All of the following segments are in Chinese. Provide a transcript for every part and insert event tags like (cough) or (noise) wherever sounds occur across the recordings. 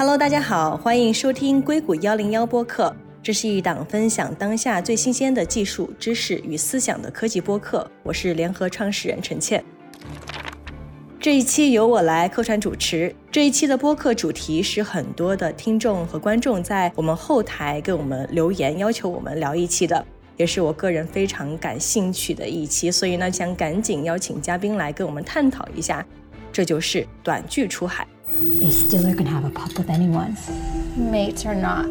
Hello，大家好，欢迎收听硅谷幺零幺播客。这是一档分享当下最新鲜的技术知识与思想的科技播客。我是联合创始人陈倩。这一期由我来客串主持。这一期的播客主题是很多的听众和观众在我们后台给我们留言，要求我们聊一期的，也是我个人非常感兴趣的一期。所以呢，想赶紧邀请嘉宾来跟我们探讨一下。这就是短剧出海。A Stiller can have a pup with anyone. Mates or not,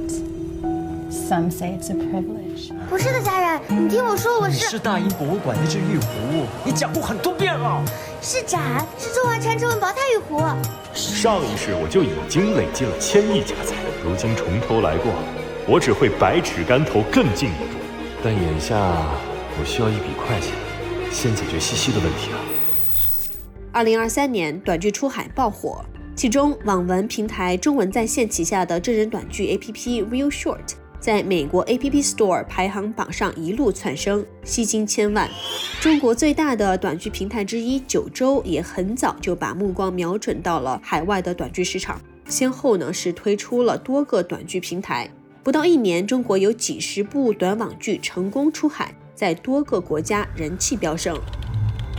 some say it's a privilege. 不是的，家人，你听我说，我你是是大英博物馆那只玉壶，你讲过很多遍了。是展，是中华传承文宝泰玉壶。上一世我就已经累积了千亿家财，如今重头来过，我只会百尺竿头更进一步。但眼下我需要一笔快钱，先解决西西的问题啊。二零二三年短剧出海爆火，其中网文平台中文在线旗下的真人短剧 APP Real Short 在美国 App Store 排行榜上一路窜升，吸金千万。中国最大的短剧平台之一九州也很早就把目光瞄准到了海外的短剧市场，先后呢是推出了多个短剧平台。不到一年，中国有几十部短网剧成功出海，在多个国家人气飙升。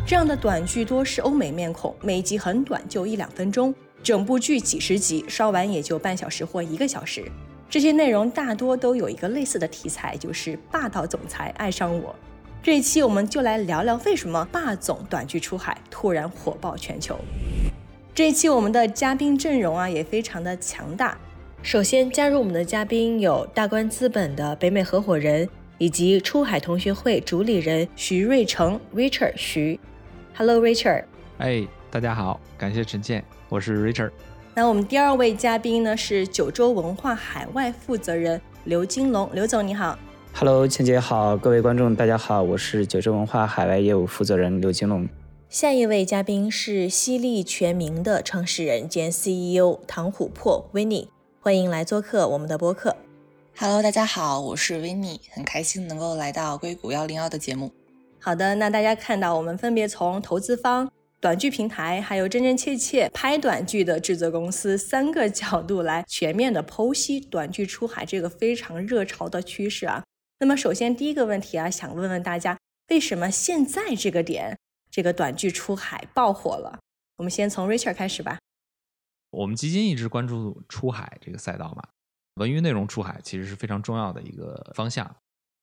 这样的短剧多是欧美面孔，每集很短，就一两分钟，整部剧几十集，烧完也就半小时或一个小时。这些内容大多都有一个类似的题材，就是霸道总裁爱上我。这一期我们就来聊聊为什么霸总短剧出海突然火爆全球。这一期我们的嘉宾阵容啊也非常的强大。首先加入我们的嘉宾有大观资本的北美合伙人，以及出海同学会主理人徐瑞成 （Richard 徐）。Hello Richard。哎，大家好，感谢陈倩，我是 Richard。那我们第二位嘉宾呢是九州文化海外负责人刘金龙，刘总你好。Hello，倩姐好，各位观众大家好，我是九州文化海外业务负责人刘金龙。下一位嘉宾是犀利全民的创始人兼 CEO 唐琥珀 w i n n i 欢迎来做客我们的播客。Hello，大家好，我是 w i n n i 很开心能够来到硅谷幺零幺的节目。好的，那大家看到我们分别从投资方、短剧平台，还有真真切切拍短剧的制作公司三个角度来全面的剖析短剧出海这个非常热潮的趋势啊。那么首先第一个问题啊，想问问大家，为什么现在这个点，这个短剧出海爆火了？我们先从 Richard 开始吧。我们基金一直关注出海这个赛道嘛，文娱内容出海其实是非常重要的一个方向。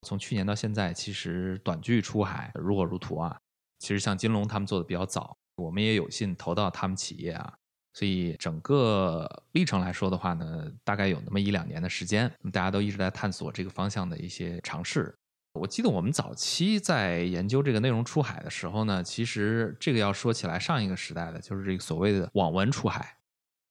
从去年到现在，其实短剧出海如火如荼啊。其实像金龙他们做的比较早，我们也有幸投到他们企业啊，所以整个历程来说的话呢，大概有那么一两年的时间，大家都一直在探索这个方向的一些尝试。我记得我们早期在研究这个内容出海的时候呢，其实这个要说起来，上一个时代的就是这个所谓的网文出海。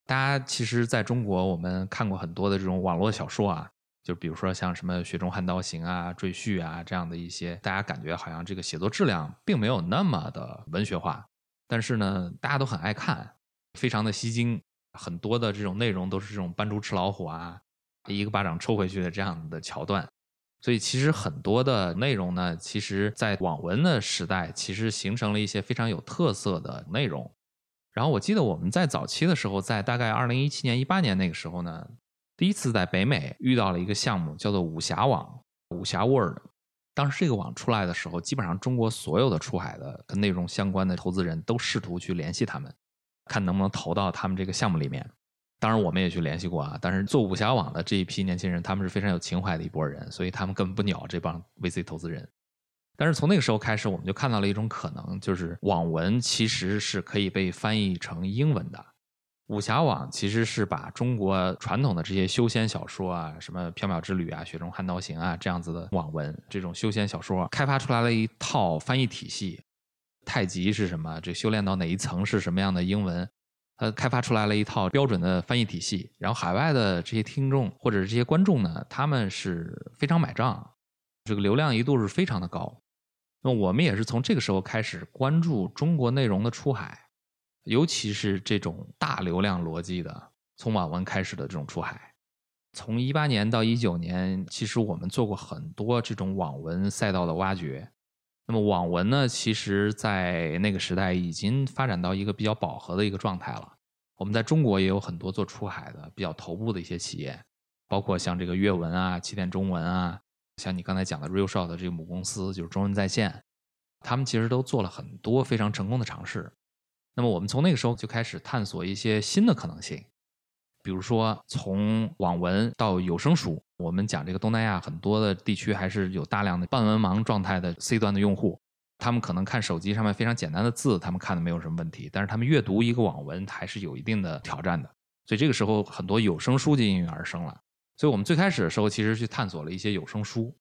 大家其实在中国，我们看过很多的这种网络小说啊，就比如说像什么《雪中悍刀行》啊、《赘婿》啊这样的一些，大家感觉好像这个写作质量并没有那么的文学化，但是呢，大家都很爱看，非常的吸睛。很多的这种内容都是这种扮猪吃老虎啊，一个巴掌抽回去的这样的桥段。所以其实很多的内容呢，其实在网文的时代，其实形成了一些非常有特色的内容。然后我记得我们在早期的时候，在大概二零一七年、一八年那个时候呢，第一次在北美遇到了一个项目，叫做武侠网、武侠 World。当时这个网出来的时候，基本上中国所有的出海的跟内容相关的投资人都试图去联系他们，看能不能投到他们这个项目里面。当然，我们也去联系过啊。但是做武侠网的这一批年轻人，他们是非常有情怀的一拨人，所以他们根本不鸟这帮 VC 投资人。但是从那个时候开始，我们就看到了一种可能，就是网文其实是可以被翻译成英文的。武侠网其实是把中国传统的这些修仙小说啊，什么《缥缈之旅》啊、《雪中悍刀行》啊这样子的网文，这种修仙小说开发出来了一套翻译体系。太极是什么？这修炼到哪一层是什么样的英文？它开发出来了一套标准的翻译体系。然后海外的这些听众或者是这些观众呢，他们是非常买账，这个流量一度是非常的高。那我们也是从这个时候开始关注中国内容的出海，尤其是这种大流量逻辑的，从网文开始的这种出海。从一八年到一九年，其实我们做过很多这种网文赛道的挖掘。那么网文呢，其实在那个时代已经发展到一个比较饱和的一个状态了。我们在中国也有很多做出海的比较头部的一些企业，包括像这个阅文啊、起点中文啊，像你刚才讲的 RealShot 的这个母公司就是中文在线，他们其实都做了很多非常成功的尝试。那么我们从那个时候就开始探索一些新的可能性，比如说从网文到有声书。我们讲这个东南亚很多的地区还是有大量的半文盲状态的 C 端的用户。他们可能看手机上面非常简单的字，他们看的没有什么问题，但是他们阅读一个网文还是有一定的挑战的。所以这个时候，很多有声书就应运而生了。所以我们最开始的时候，其实去探索了一些有声书，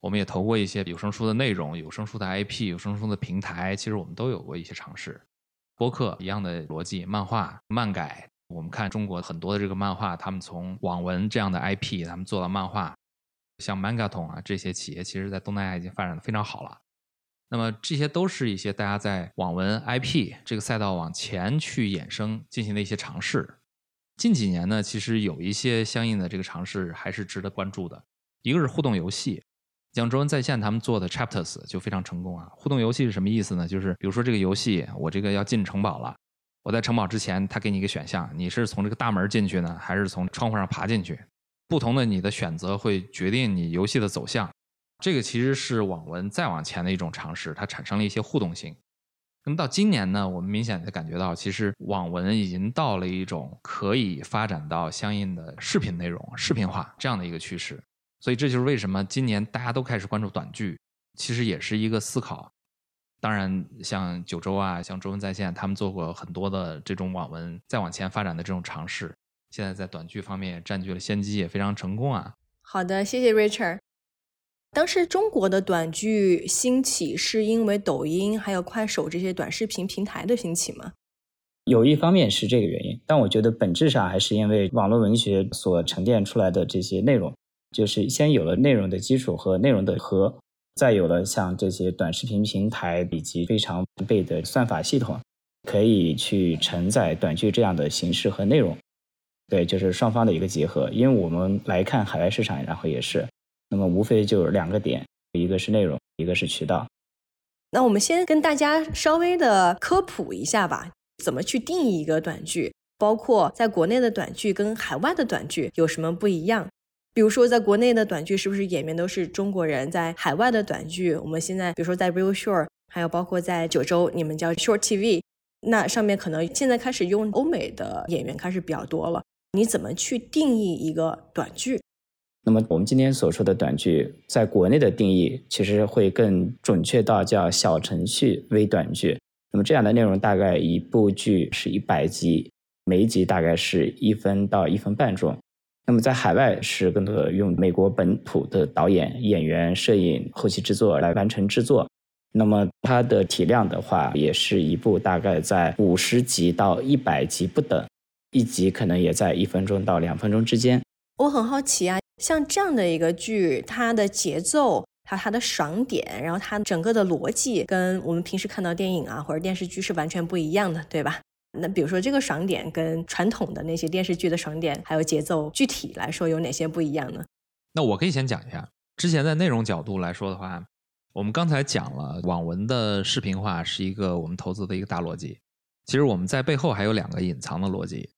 我们也投过一些有声书的内容、有声书的 IP、有声书的平台，其实我们都有过一些尝试。播客一样的逻辑，漫画漫改，我们看中国很多的这个漫画，他们从网文这样的 IP，他们做到漫画，像 Mangaton 啊这些企业，其实在东南亚已经发展的非常好了。那么这些都是一些大家在网文 IP 这个赛道往前去衍生进行的一些尝试。近几年呢，其实有一些相应的这个尝试还是值得关注的。一个是互动游戏，像中文在线他们做的 Chapters 就非常成功啊。互动游戏是什么意思呢？就是比如说这个游戏，我这个要进城堡了，我在城堡之前，他给你一个选项，你是从这个大门进去呢，还是从窗户上爬进去？不同的你的选择会决定你游戏的走向。这个其实是网文再往前的一种尝试，它产生了一些互动性。那么到今年呢，我们明显的感觉到，其实网文已经到了一种可以发展到相应的视频内容、视频化这样的一个趋势。所以这就是为什么今年大家都开始关注短剧，其实也是一个思考。当然，像九州啊，像中文在线，他们做过很多的这种网文再往前发展的这种尝试，现在在短剧方面也占据了先机，也非常成功啊。好的，谢谢 Richard。当时中国的短剧兴起是因为抖音还有快手这些短视频平台的兴起吗？有一方面是这个原因，但我觉得本质上还是因为网络文学所沉淀出来的这些内容，就是先有了内容的基础和内容的核，再有了像这些短视频平台以及非常完备的算法系统，可以去承载短剧这样的形式和内容。对，就是双方的一个结合。因为我们来看海外市场，然后也是。那么无非就两个点，一个是内容，一个是渠道。那我们先跟大家稍微的科普一下吧，怎么去定义一个短剧？包括在国内的短剧跟海外的短剧有什么不一样？比如说，在国内的短剧是不是演员都是中国人？在海外的短剧，我们现在比如说在 Real Short，还有包括在九州，你们叫 Short TV，那上面可能现在开始用欧美的演员开始比较多了。你怎么去定义一个短剧？那么我们今天所说的短剧，在国内的定义其实会更准确到叫小程序微短剧。那么这样的内容大概一部剧是一百集，每一集大概是一分到一分半钟。那么在海外是更多的用美国本土的导演、演员、摄影、后期制作来完成制作。那么它的体量的话，也是一部大概在五十集到一百集不等，一集可能也在一分钟到两分钟之间。我很好奇啊。像这样的一个剧，它的节奏还有它的爽点，然后它整个的逻辑跟我们平时看到电影啊或者电视剧是完全不一样的，对吧？那比如说这个爽点跟传统的那些电视剧的爽点还有节奏，具体来说有哪些不一样呢？那我可以先讲一下。之前在内容角度来说的话，我们刚才讲了网文的视频化是一个我们投资的一个大逻辑，其实我们在背后还有两个隐藏的逻辑。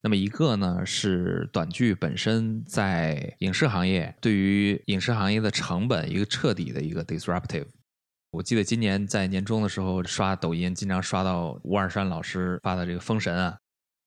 那么一个呢是短剧本身在影视行业对于影视行业的成本一个彻底的一个 disruptive。我记得今年在年终的时候刷抖音，经常刷到吴尔山老师发的这个《封神》啊，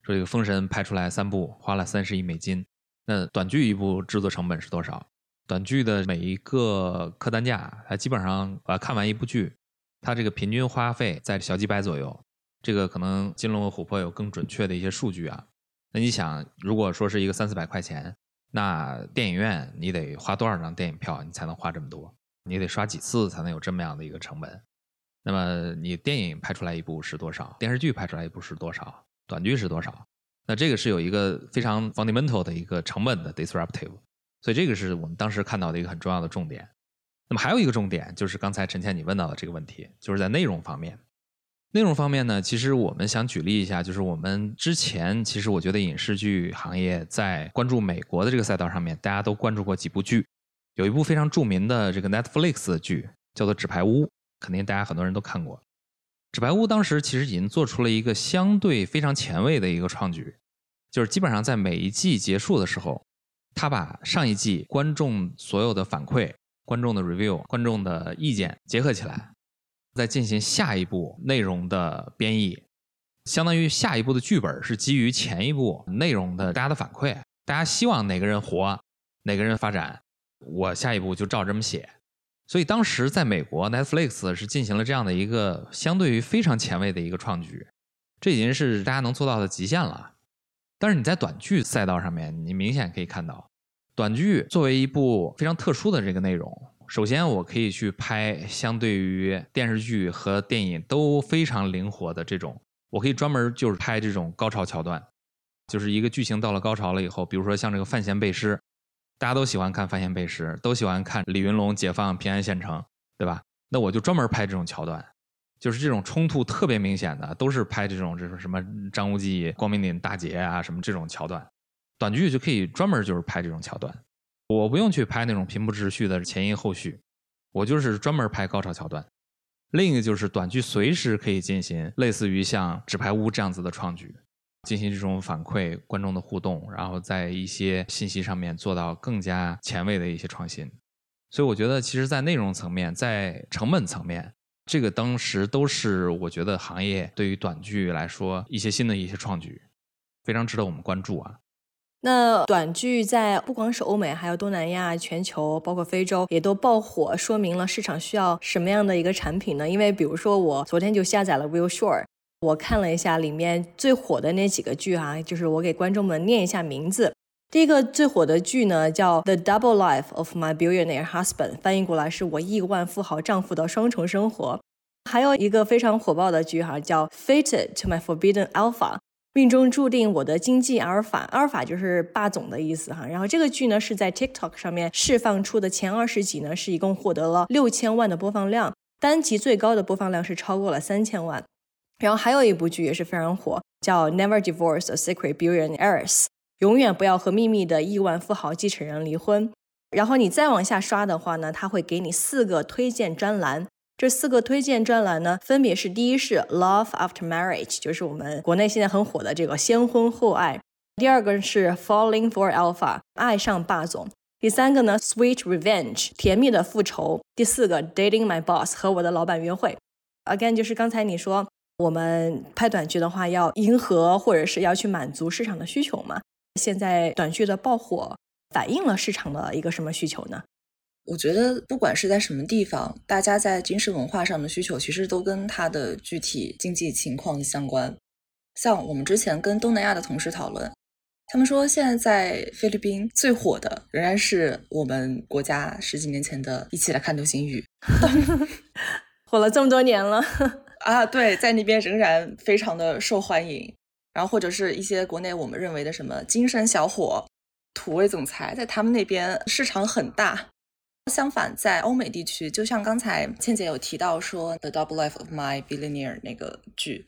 说这个《封神》拍出来三部花了三十亿美金。那短剧一部制作成本是多少？短剧的每一个客单价，它基本上呃看完一部剧，它这个平均花费在小几百左右。这个可能金龙和琥珀有更准确的一些数据啊。那你想，如果说是一个三四百块钱，那电影院你得花多少张电影票，你才能花这么多？你得刷几次才能有这么样的一个成本？那么你电影拍出来一部是多少？电视剧拍出来一部是多少？短剧是多少？那这个是有一个非常 fundamental 的一个成本的 disruptive，所以这个是我们当时看到的一个很重要的重点。那么还有一个重点就是刚才陈倩你问到的这个问题，就是在内容方面。内容方面呢，其实我们想举例一下，就是我们之前其实我觉得影视剧行业在关注美国的这个赛道上面，大家都关注过几部剧，有一部非常著名的这个 Netflix 的剧叫做《纸牌屋》，肯定大家很多人都看过。纸牌屋当时其实已经做出了一个相对非常前卫的一个创举，就是基本上在每一季结束的时候，他把上一季观众所有的反馈、观众的 review、观众的意见结合起来，再进行下一步内容的编译，相当于下一步的剧本是基于前一部内容的大家的反馈，大家希望哪个人活，哪个人发展，我下一步就照这么写。所以当时在美国，Netflix 是进行了这样的一个相对于非常前卫的一个创举，这已经是大家能做到的极限了。但是你在短剧赛道上面，你明显可以看到，短剧作为一部非常特殊的这个内容，首先我可以去拍相对于电视剧和电影都非常灵活的这种，我可以专门就是拍这种高潮桥段，就是一个剧情到了高潮了以后，比如说像这个范闲背诗。大家都喜欢看范闲背诗，都喜欢看李云龙解放平安县城，对吧？那我就专门拍这种桥段，就是这种冲突特别明显的，都是拍这种这种什么张无忌、光明顶大捷啊什么这种桥段。短剧就可以专门就是拍这种桥段，我不用去拍那种平铺直叙的前因后续，我就是专门拍高潮桥段。另一个就是短剧随时可以进行类似于像纸牌屋这样子的创举。进行这种反馈、观众的互动，然后在一些信息上面做到更加前卫的一些创新。所以我觉得，其实，在内容层面、在成本层面，这个当时都是我觉得行业对于短剧来说一些新的一些创举，非常值得我们关注啊。那短剧在不光是欧美，还有东南亚、全球，包括非洲，也都爆火，说明了市场需要什么样的一个产品呢？因为比如说，我昨天就下载了 Real Short。我看了一下里面最火的那几个剧哈，就是我给观众们念一下名字。第一个最火的剧呢叫《The Double Life of My Billionaire Husband》，翻译过来是我亿万富豪丈夫的双重生活。还有一个非常火爆的剧哈，叫《Fated to My Forbidden Alpha》，命中注定我的经济阿尔法，阿尔法就是霸总的意思哈。然后这个剧呢是在 TikTok 上面释放出的前二十集呢，是一共获得了六千万的播放量，单集最高的播放量是超过了三千万。然后还有一部剧也是非常火，叫《Never Divorce a Secret Billionaires》，永远不要和秘密的亿万富豪继承人离婚。然后你再往下刷的话呢，他会给你四个推荐专栏。这四个推荐专栏呢，分别是：第一是《Love After Marriage》，就是我们国内现在很火的这个先婚后爱；第二个是《Falling for Alpha》，爱上霸总；第三个呢，《Sweet Revenge》，甜蜜的复仇；第四个，《Dating My Boss》，和我的老板约会。Again，就是刚才你说。我们拍短剧的话，要迎合或者是要去满足市场的需求嘛？现在短剧的爆火反映了市场的一个什么需求呢？我觉得不管是在什么地方，大家在军事文化上的需求其实都跟它的具体经济情况相关。像我们之前跟东南亚的同事讨论，他们说现在在菲律宾最火的仍然是我们国家十几年前的一起来看流星雨，(laughs) 火了这么多年了。啊，对，在那边仍然非常的受欢迎，然后或者是一些国内我们认为的什么精神小伙、土味总裁，在他们那边市场很大。相反，在欧美地区，就像刚才倩姐有提到说《The Double Life of My Billionaire》那个剧，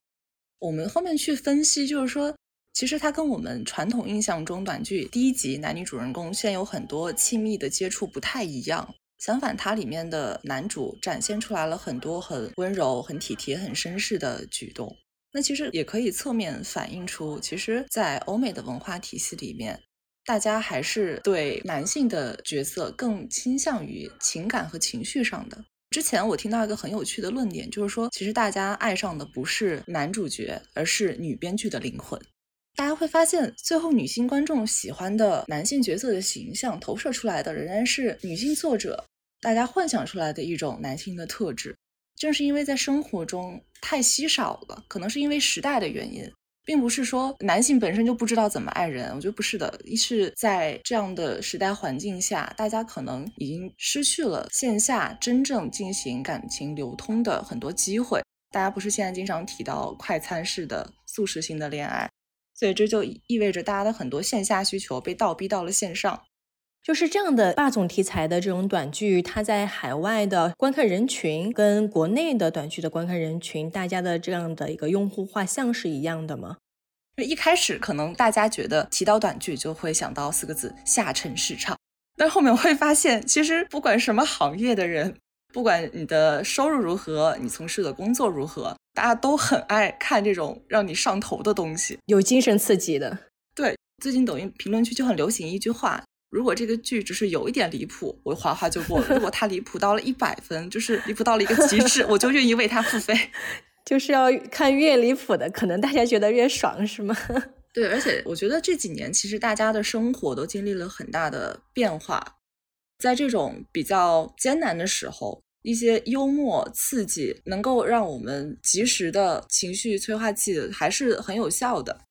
我们后面去分析，就是说，其实它跟我们传统印象中短剧第一集男女主人公现有很多亲密的接触不太一样。相反，它里面的男主展现出来了很多很温柔、很体贴、很绅士的举动。那其实也可以侧面反映出，其实，在欧美的文化体系里面，大家还是对男性的角色更倾向于情感和情绪上的。之前我听到一个很有趣的论点，就是说，其实大家爱上的不是男主角，而是女编剧的灵魂。大家会发现，最后女性观众喜欢的男性角色的形象投射出来的仍然是女性作者大家幻想出来的一种男性的特质。正是因为在生活中太稀少了，可能是因为时代的原因，并不是说男性本身就不知道怎么爱人。我觉得不是的，一是在这样的时代环境下，大家可能已经失去了线下真正进行感情流通的很多机会。大家不是现在经常提到快餐式的速食型的恋爱。所以这就意味着大家的很多线下需求被倒逼到了线上，就是这样的霸总题材的这种短剧，它在海外的观看人群跟国内的短剧的观看人群，大家的这样的一个用户画像是一样的吗？就一开始可能大家觉得提到短剧就会想到四个字下沉市场，但后面会发现，其实不管什么行业的人，不管你的收入如何，你从事的工作如何。大家都很爱看这种让你上头的东西，有精神刺激的。对，最近抖音评论区就很流行一句话：如果这个剧只是有一点离谱，我划划就过了；如果它离谱到了一百分，就是离谱到了一个极致，我就愿意为它付费。(laughs) 就是要看越离谱的，可能大家觉得越爽，是吗？(laughs) 对，而且我觉得这几年其实大家的生活都经历了很大的变化，在这种比较艰难的时候。一些幽默刺激，能够让我们及时的情绪催化剂，还是很有效的。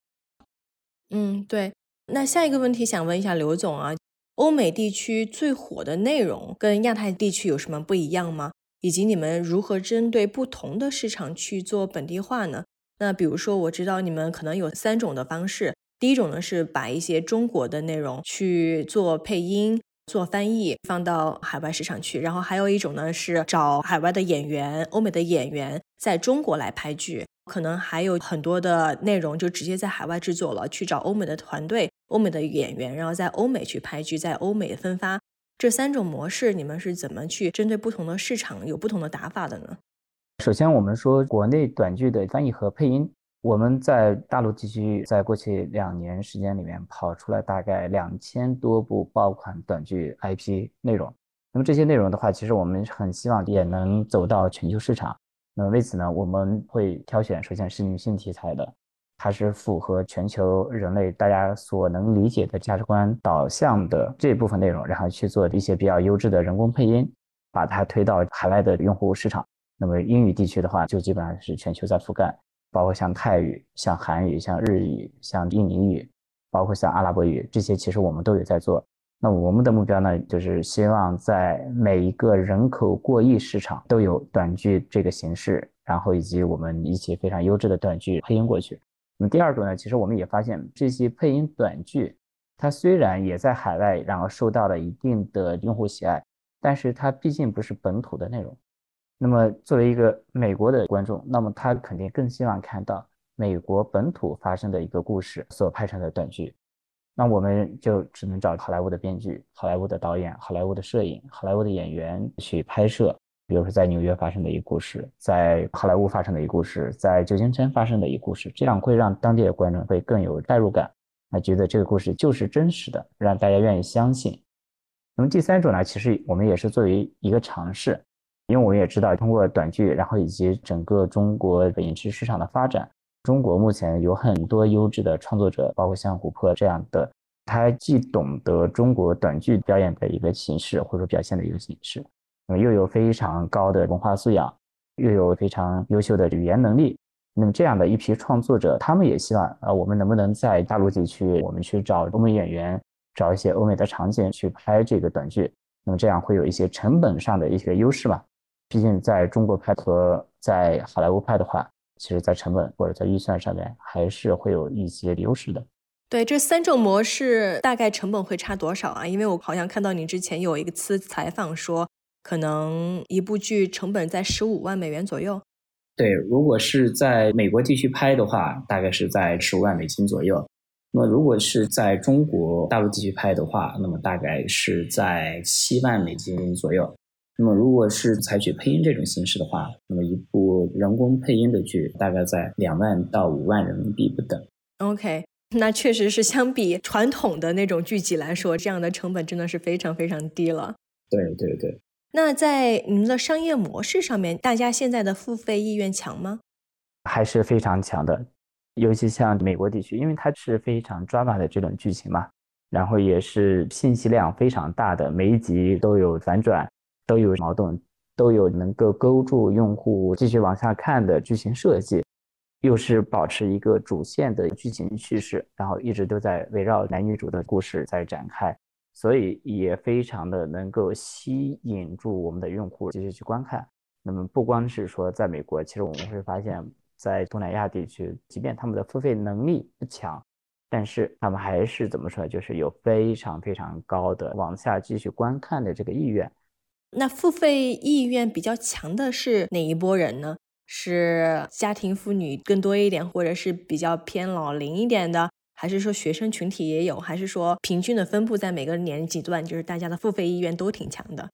嗯，对。那下一个问题想问一下刘总啊，欧美地区最火的内容跟亚太地区有什么不一样吗？以及你们如何针对不同的市场去做本地化呢？那比如说，我知道你们可能有三种的方式，第一种呢是把一些中国的内容去做配音。做翻译放到海外市场去，然后还有一种呢是找海外的演员、欧美的演员在中国来拍剧，可能还有很多的内容就直接在海外制作了，去找欧美的团队、欧美的演员，然后在欧美去拍剧，在欧美分发。这三种模式，你们是怎么去针对不同的市场有不同的打法的呢？首先，我们说国内短剧的翻译和配音。我们在大陆地区，在过去两年时间里面跑出来大概两千多部爆款短剧 IP 内容。那么这些内容的话，其实我们很希望也能走到全球市场。那么为此呢，我们会挑选首先是女性题材的，它是符合全球人类大家所能理解的价值观导向的这部分内容，然后去做一些比较优质的人工配音，把它推到海外的用户市场。那么英语地区的话，就基本上是全球在覆盖。包括像泰语、像韩语、像日语、像印尼语，包括像阿拉伯语，这些其实我们都有在做。那我们的目标呢，就是希望在每一个人口过亿市场都有短剧这个形式，然后以及我们一些非常优质的短剧配音过去。那么第二种呢，其实我们也发现这些配音短剧，它虽然也在海外，然后受到了一定的用户喜爱，但是它毕竟不是本土的内容。那么，作为一个美国的观众，那么他肯定更希望看到美国本土发生的一个故事所拍成的短剧。那我们就只能找好莱坞的编剧、好莱坞的导演、好莱坞的摄影、好莱坞的演员去拍摄。比如说，在纽约发生的一个故事，在好莱坞发生的一个故事，在旧金山发生的一个故事，这样会让当地的观众会更有代入感，那觉得这个故事就是真实的，让大家愿意相信。那么第三种呢，其实我们也是作为一个尝试。因为我们也知道，通过短剧，然后以及整个中国影视市场的发展，中国目前有很多优质的创作者，包括像琥珀这样的，他既懂得中国短剧表演的一个形式或者说表现的一个形式，那么又有非常高的文化素养，又有非常优秀的语言能力，那么这样的一批创作者，他们也希望啊，我们能不能在大陆地区，我们去找欧美演员，找一些欧美的场景去拍这个短剧，那么这样会有一些成本上的一些优势嘛？毕竟在中国拍和在好莱坞拍的话，其实在成本或者在预算上面还是会有一些优势的。对，这三种模式大概成本会差多少啊？因为我好像看到你之前有一次采访说，可能一部剧成本在十五万美元左右。对，如果是在美国地区拍的话，大概是在十五万美金左右。那么如果是在中国大陆地区拍的话，那么大概是在七万美金左右。那么，如果是采取配音这种形式的话，那么一部人工配音的剧大概在两万到五万人民币不等。OK，那确实是相比传统的那种剧集来说，这样的成本真的是非常非常低了。对对对。那在您的商业模式上面，大家现在的付费意愿强吗？还是非常强的，尤其像美国地区，因为它是非常 drama 的这种剧情嘛，然后也是信息量非常大的，每一集都有反转。都有矛盾，都有能够勾住用户继续往下看的剧情设计，又是保持一个主线的剧情叙事，然后一直都在围绕男女主的故事在展开，所以也非常的能够吸引住我们的用户继续去观看。那么不光是说在美国，其实我们会发现，在东南亚地区，即便他们的付费能力不强，但是他们还是怎么说，就是有非常非常高的往下继续观看的这个意愿。那付费意愿比较强的是哪一波人呢？是家庭妇女更多一点，或者是比较偏老龄一点的，还是说学生群体也有，还是说平均的分布在每个年龄段，就是大家的付费意愿都挺强的？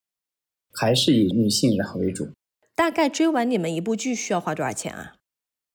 还是以女性然后为主？大概追完你们一部剧需要花多少钱啊？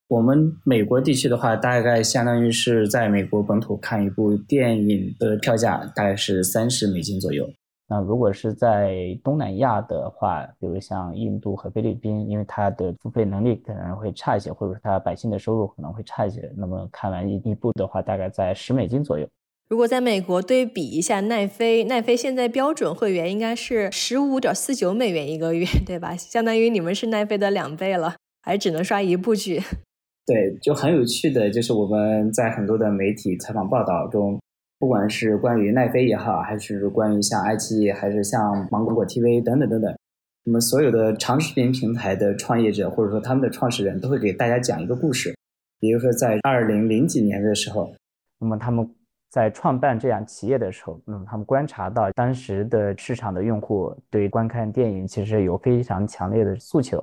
我们美国地区的话，大概相当于是在美国本土看一部电影的票价大概是三十美金左右。那如果是在东南亚的话，比如像印度和菲律宾，因为它的付费能力可能会差一些，或者说它百姓的收入可能会差一些，那么看完一一部的话，大概在十美金左右。如果在美国对比一下奈飞，奈飞现在标准会员应该是十五点四九美元一个月，对吧？相当于你们是奈飞的两倍了，还只能刷一部剧。(laughs) 对，就很有趣的就是我们在很多的媒体采访报道中。不管是关于奈飞也好，还是关于像爱奇艺，还是像芒果 TV 等等等等，那么所有的长视频平台的创业者，或者说他们的创始人，都会给大家讲一个故事。比如说在二零零几年的时候，那么他们在创办这样企业的时候，那么他们观察到当时的市场的用户对观看电影其实有非常强烈的诉求，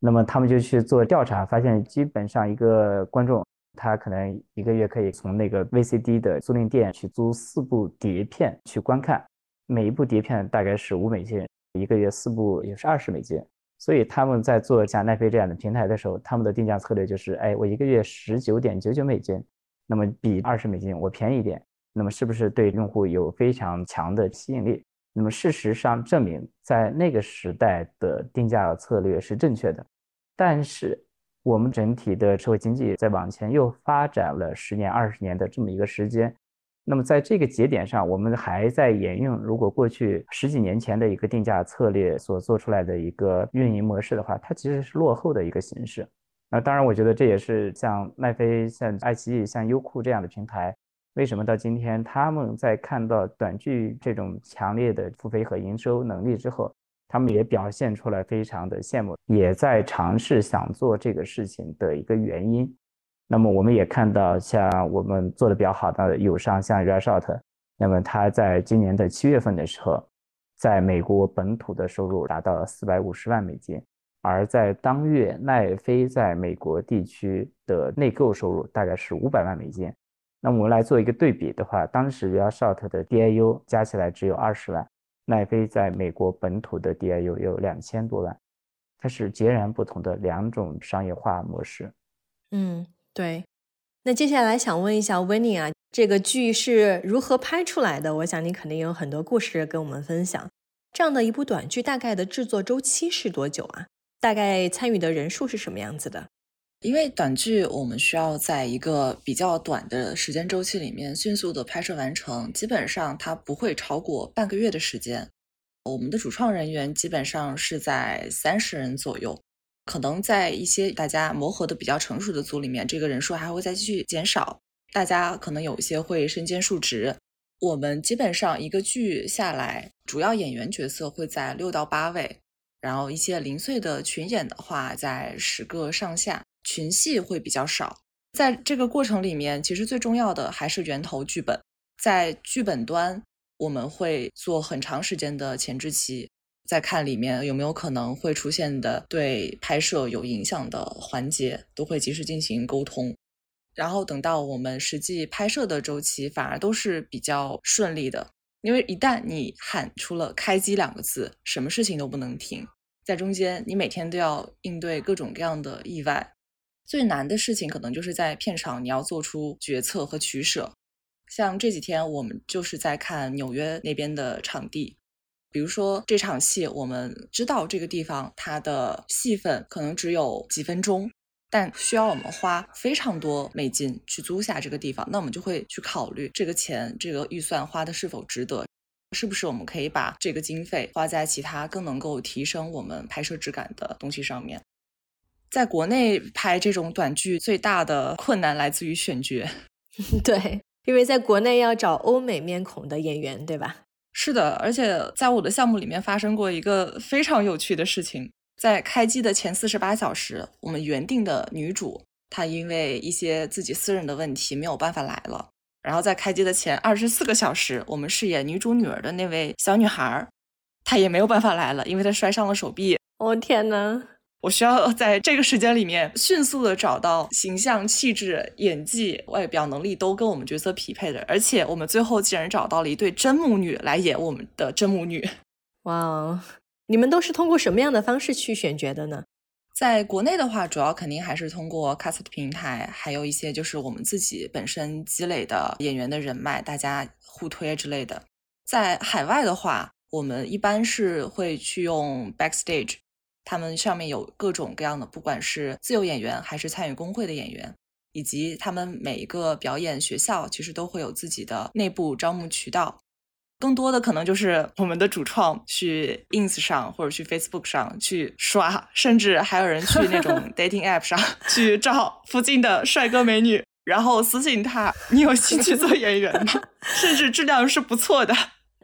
那么他们就去做调查，发现基本上一个观众。他可能一个月可以从那个 VCD 的租赁店去租四部碟片去观看，每一部碟片大概是五美金，一个月四部也是二十美金。所以他们在做像奈飞这样的平台的时候，他们的定价策略就是：哎，我一个月十九点九九美金，那么比二十美金我便宜一点，那么是不是对用户有非常强的吸引力？那么事实上证明，在那个时代的定价策略是正确的，但是。我们整体的社会经济在往前又发展了十年、二十年的这么一个时间，那么在这个节点上，我们还在沿用如果过去十几年前的一个定价策略所做出来的一个运营模式的话，它其实是落后的一个形式。那当然，我觉得这也是像奈飞、像爱奇艺、像优酷这样的平台，为什么到今天他们在看到短剧这种强烈的付费和营收能力之后。他们也表现出来非常的羡慕，也在尝试想做这个事情的一个原因。那么我们也看到，像我们做的比较好的友商，像 r e s h o t 那么他在今年的七月份的时候，在美国本土的收入达到了四百五十万美金，而在当月奈飞在美国地区的内购收入大概是五百万美金。那我们来做一个对比的话，当时 r e s h o t 的 DIU 加起来只有二十万。奈飞在美国本土的 DIU 有两千多万，它是截然不同的两种商业化模式。嗯，对。那接下来想问一下 Winnie 啊，这个剧是如何拍出来的？我想你肯定有很多故事跟我们分享。这样的一部短剧，大概的制作周期是多久啊？大概参与的人数是什么样子的？因为短剧我们需要在一个比较短的时间周期里面迅速的拍摄完成，基本上它不会超过半个月的时间。我们的主创人员基本上是在三十人左右，可能在一些大家磨合的比较成熟的组里面，这个人数还会再继续减少。大家可能有一些会身兼数职。我们基本上一个剧下来，主要演员角色会在六到八位，然后一些零碎的群演的话在十个上下。群戏会比较少，在这个过程里面，其实最重要的还是源头剧本。在剧本端，我们会做很长时间的前置期，再看里面有没有可能会出现的对拍摄有影响的环节，都会及时进行沟通。然后等到我们实际拍摄的周期，反而都是比较顺利的，因为一旦你喊出了“开机”两个字，什么事情都不能停，在中间你每天都要应对各种各样的意外。最难的事情可能就是在片场，你要做出决策和取舍。像这几天我们就是在看纽约那边的场地，比如说这场戏，我们知道这个地方它的戏份可能只有几分钟，但需要我们花非常多美金去租下这个地方，那我们就会去考虑这个钱、这个预算花的是否值得，是不是我们可以把这个经费花在其他更能够提升我们拍摄质感的东西上面。在国内拍这种短剧，最大的困难来自于选角。(laughs) 对，因为在国内要找欧美面孔的演员，对吧？是的，而且在我的项目里面发生过一个非常有趣的事情：在开机的前四十八小时，我们原定的女主她因为一些自己私人的问题没有办法来了。然后在开机的前二十四个小时，我们饰演女主女儿的那位小女孩，她也没有办法来了，因为她摔伤了手臂。哦天呐！我需要 (laughs) 在这个时间里面迅速的找到形象、气质、演技、外表能力都跟我们角色匹配的，而且我们最后竟然找到了一对真母女来演我们的真母女。(laughs) 哇哦，你们都是通过什么样的方式去选角的呢？在国内的话，主要肯定还是通过 cast 平台，还有一些就是我们自己本身积累的演员的人脉，大家互推之类的。在海外的话，我们一般是会去用 backstage，他们上面有各种各样的，不管是自由演员还是参与工会的演员，以及他们每一个表演学校其实都会有自己的内部招募渠道。更多的可能就是我们的主创去 ins 上或者去 facebook 上去刷，甚至还有人去那种 (laughs) dating app 上去找附近的帅哥美女，然后私信他，你有兴趣做演员吗？甚至质量是不错的。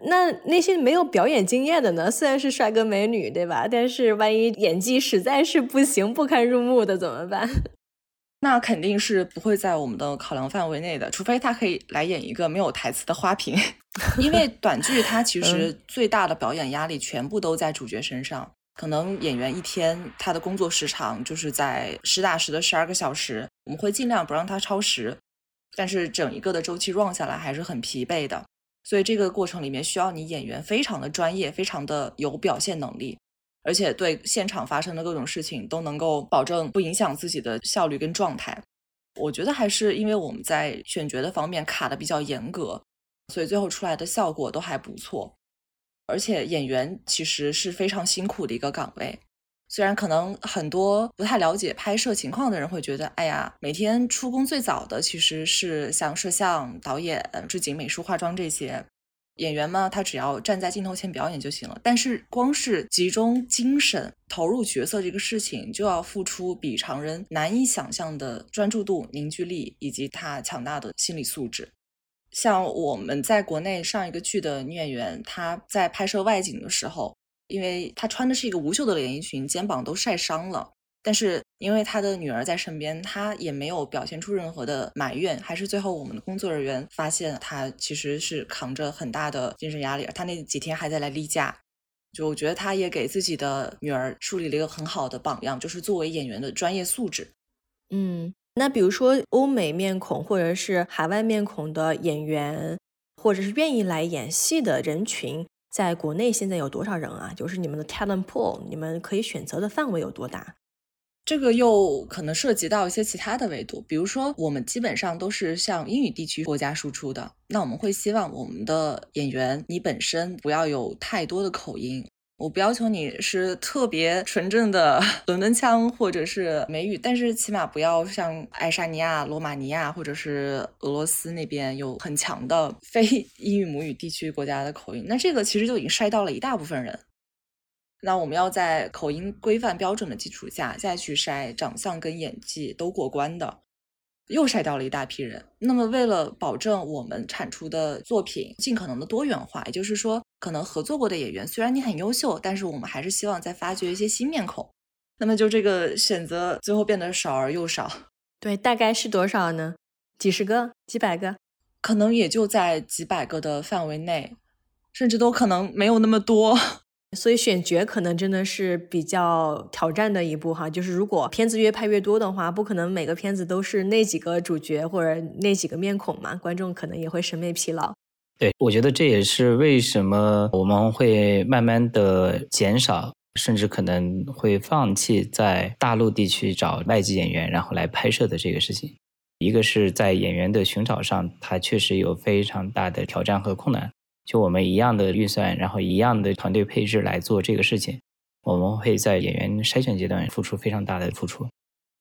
那那些没有表演经验的呢？虽然是帅哥美女，对吧？但是万一演技实在是不行、不堪入目的怎么办？(laughs) 那肯定是不会在我们的考量范围内的，除非他可以来演一个没有台词的花瓶。(laughs) 因为短剧它其实最大的表演压力全部都在主角身上，可能演员一天他的工作时长就是在实打实的十二个小时，我们会尽量不让他超时，但是整一个的周期 run 下来还是很疲惫的，所以这个过程里面需要你演员非常的专业，非常的有表现能力。而且对现场发生的各种事情都能够保证不影响自己的效率跟状态。我觉得还是因为我们在选角的方面卡的比较严格，所以最后出来的效果都还不错。而且演员其实是非常辛苦的一个岗位，虽然可能很多不太了解拍摄情况的人会觉得，哎呀，每天出工最早的其实是像摄像、导演、置景、美术、化妆这些。演员嘛，他只要站在镜头前表演就行了。但是，光是集中精神投入角色这个事情，就要付出比常人难以想象的专注度、凝聚力以及他强大的心理素质。像我们在国内上一个剧的女演员，她在拍摄外景的时候，因为她穿的是一个无袖的连衣裙，肩膀都晒伤了。但是因为她的女儿在身边，她也没有表现出任何的埋怨，还是最后我们的工作人员发现她其实是扛着很大的精神压力，她那几天还在来例假。就我觉得她也给自己的女儿树立了一个很好的榜样，就是作为演员的专业素质。嗯，那比如说欧美面孔或者是海外面孔的演员，或者是愿意来演戏的人群，在国内现在有多少人啊？就是你们的 talent pool，你们可以选择的范围有多大？这个又可能涉及到一些其他的维度，比如说我们基本上都是向英语地区国家输出的，那我们会希望我们的演员你本身不要有太多的口音，我不要求你是特别纯正的 (laughs) 伦敦腔或者是美语，但是起码不要像爱沙尼亚、罗马尼亚或者是俄罗斯那边有很强的 (laughs) 非英语母语地区国家的口音，那这个其实就已经筛到了一大部分人。那我们要在口音规范标准的基础下，再去筛长相跟演技都过关的，又筛掉了一大批人。那么为了保证我们产出的作品尽可能的多元化，也就是说，可能合作过的演员虽然你很优秀，但是我们还是希望再发掘一些新面孔。那么就这个选择最后变得少而又少。对，大概是多少呢？几十个、几百个？可能也就在几百个的范围内，甚至都可能没有那么多。(laughs) 所以选角可能真的是比较挑战的一步哈，就是如果片子越拍越多的话，不可能每个片子都是那几个主角或者那几个面孔嘛，观众可能也会审美疲劳。对，我觉得这也是为什么我们会慢慢的减少，甚至可能会放弃在大陆地区找外籍演员然后来拍摄的这个事情。一个是在演员的寻找上，它确实有非常大的挑战和困难。就我们一样的预算，然后一样的团队配置来做这个事情，我们会在演员筛选阶段付出非常大的付出。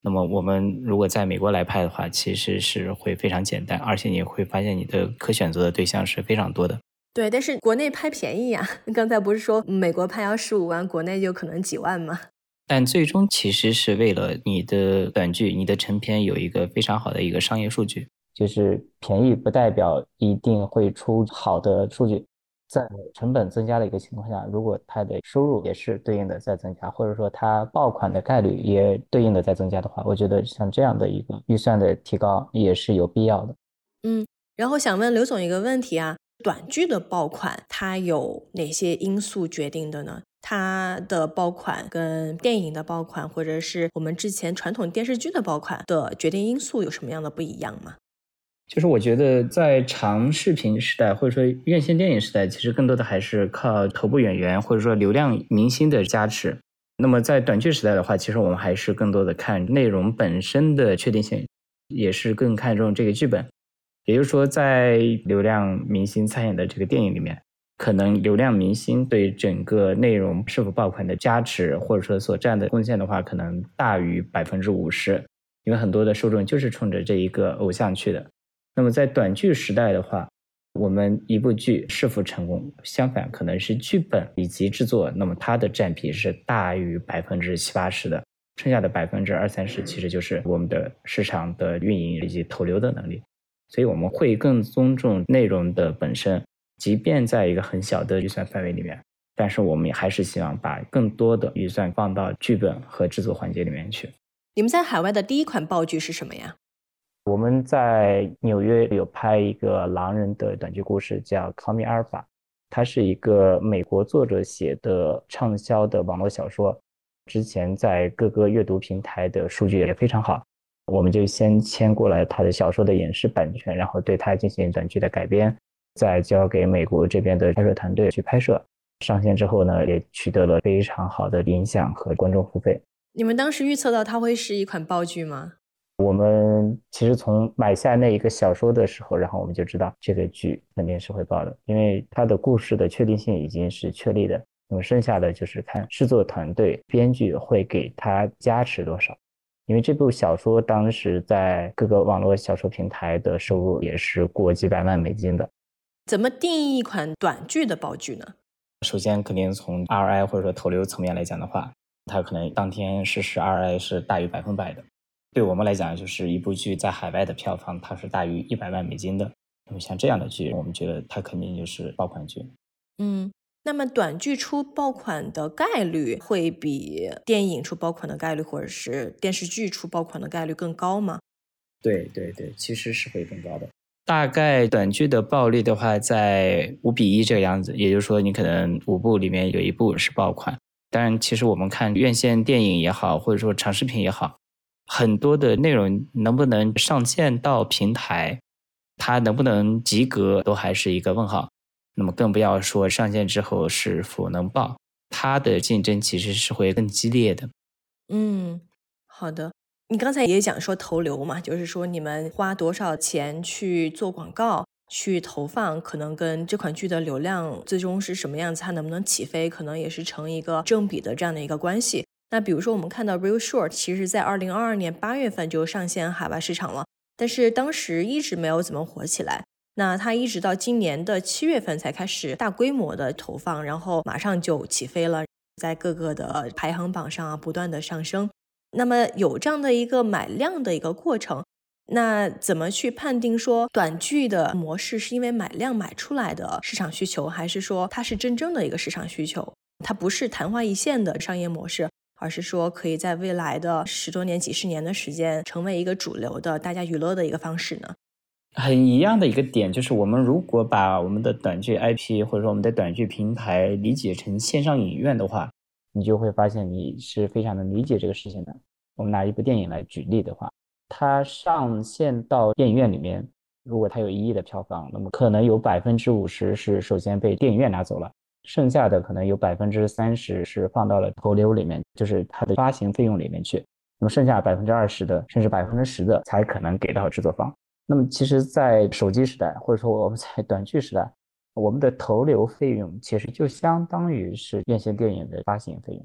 那么我们如果在美国来拍的话，其实是会非常简单，而且你会发现你的可选择的对象是非常多的。对，但是国内拍便宜呀。(laughs) 刚才不是说美国拍要十五万，国内就可能几万吗？但最终其实是为了你的短剧、你的成片有一个非常好的一个商业数据。就是便宜不代表一定会出好的数据，在成本增加的一个情况下，如果它的收入也是对应的在增加，或者说它爆款的概率也对应的在增加的话，我觉得像这样的一个预算的提高也是有必要的。嗯，然后想问刘总一个问题啊，短剧的爆款它有哪些因素决定的呢？它的爆款跟电影的爆款，或者是我们之前传统电视剧的爆款的决定因素有什么样的不一样吗？就是我觉得，在长视频时代或者说院线电影时代，其实更多的还是靠头部演员或者说流量明星的加持。那么在短剧时代的话，其实我们还是更多的看内容本身的确定性，也是更看重这个剧本。也就是说，在流量明星参演的这个电影里面，可能流量明星对整个内容是否爆款的加持，或者说所占的贡献的话，可能大于百分之五十，因为很多的受众就是冲着这一个偶像去的。那么在短剧时代的话，我们一部剧是否成功，相反可能是剧本以及制作，那么它的占比是大于百分之七八十的，剩下的百分之二三十其实就是我们的市场的运营以及投流的能力。所以我们会更尊重内容的本身。即便在一个很小的预算范围里面，但是我们也还是希望把更多的预算放到剧本和制作环节里面去。你们在海外的第一款爆剧是什么呀？我们在纽约有拍一个狼人的短剧故事，叫《Call Me Alpha》，它是一个美国作者写的畅销的网络小说，之前在各个阅读平台的数据也非常好。我们就先签过来他的小说的影视版权，然后对它进行短剧的改编。再交给美国这边的拍摄团队去拍摄，上线之后呢，也取得了非常好的影响和观众付费。你们当时预测到它会是一款爆剧吗？我们其实从买下那一个小说的时候，然后我们就知道这个剧肯定是会爆的，因为它的故事的确定性已经是确立的。那么剩下的就是看制作团队、编剧会给它加持多少。因为这部小说当时在各个网络小说平台的收入也是过几百万美金的。怎么定义一款短剧的爆剧呢？首先，肯定从 RI 或者说投流层面来讲的话，它可能当天实时 RI 是大于百分百的。对我们来讲，就是一部剧在海外的票房，它是大于一百万美金的。那么像这样的剧，我们觉得它肯定就是爆款剧。嗯，那么短剧出爆款的概率会比电影出爆款的概率，或者是电视剧出爆款的概率更高吗？对对对，其实是会更高的。大概短剧的爆率的话，在五比一这个样子，也就是说，你可能五部里面有一部是爆款。当然，其实我们看院线电影也好，或者说长视频也好，很多的内容能不能上线到平台，它能不能及格，都还是一个问号。那么更不要说上线之后是否能爆，它的竞争其实是会更激烈的。嗯，好的。你刚才也讲说投流嘛，就是说你们花多少钱去做广告、去投放，可能跟这款剧的流量最终是什么样子，它能不能起飞，可能也是成一个正比的这样的一个关系。那比如说我们看到 Real Short，其实在二零二二年八月份就上线海外市场了，但是当时一直没有怎么火起来。那它一直到今年的七月份才开始大规模的投放，然后马上就起飞了，在各个的排行榜上啊不断的上升。那么有这样的一个买量的一个过程，那怎么去判定说短剧的模式是因为买量买出来的市场需求，还是说它是真正的一个市场需求？它不是昙花一现的商业模式，而是说可以在未来的十多年、几十年的时间成为一个主流的大家娱乐的一个方式呢？很一样的一个点就是，我们如果把我们的短剧 IP 或者说我们的短剧平台理解成线上影院的话。你就会发现你是非常能理解这个事情的。我们拿一部电影来举例的话，它上线到电影院里面，如果它有一亿的票房，那么可能有百分之五十是首先被电影院拿走了，剩下的可能有百分之三十是放到了投流里面，就是它的发行费用里面去。那么剩下百分之二十的，甚至百分之十的才可能给到制作方。那么其实，在手机时代，或者说我们在短剧时代。我们的投流费用其实就相当于是院线电影的发行费用，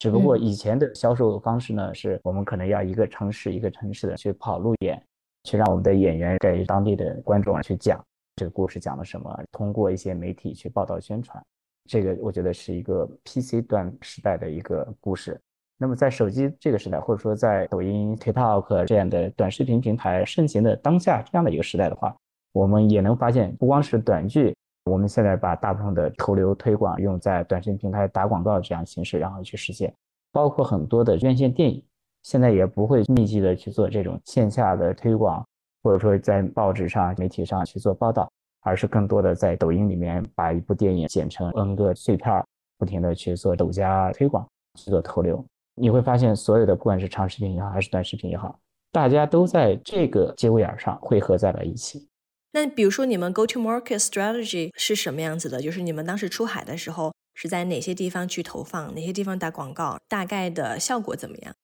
只不过以前的销售方式呢，是我们可能要一个城市一个城市的去跑路演，去让我们的演员给当地的观众去讲这个故事讲了什么，通过一些媒体去报道宣传。这个我觉得是一个 PC 端时代的一个故事。那么在手机这个时代，或者说在抖音、TikTok 这样的短视频平台盛行的当下这样的一个时代的话，我们也能发现，不光是短剧。我们现在把大部分的投流推广用在短视频平台打广告这样形式，然后去实现，包括很多的院线电影，现在也不会密集的去做这种线下的推广，或者说在报纸上、媒体上去做报道，而是更多的在抖音里面把一部电影剪成 N 个碎片，不停的去做抖加推广，去做投流。你会发现，所有的不管是长视频也好，还是短视频也好，大家都在这个节骨眼上汇合在了一起。那比如说，你们 go to market strategy 是什么样子的？就是你们当时出海的时候，是在哪些地方去投放，哪些地方打广告，大概的效果怎么样？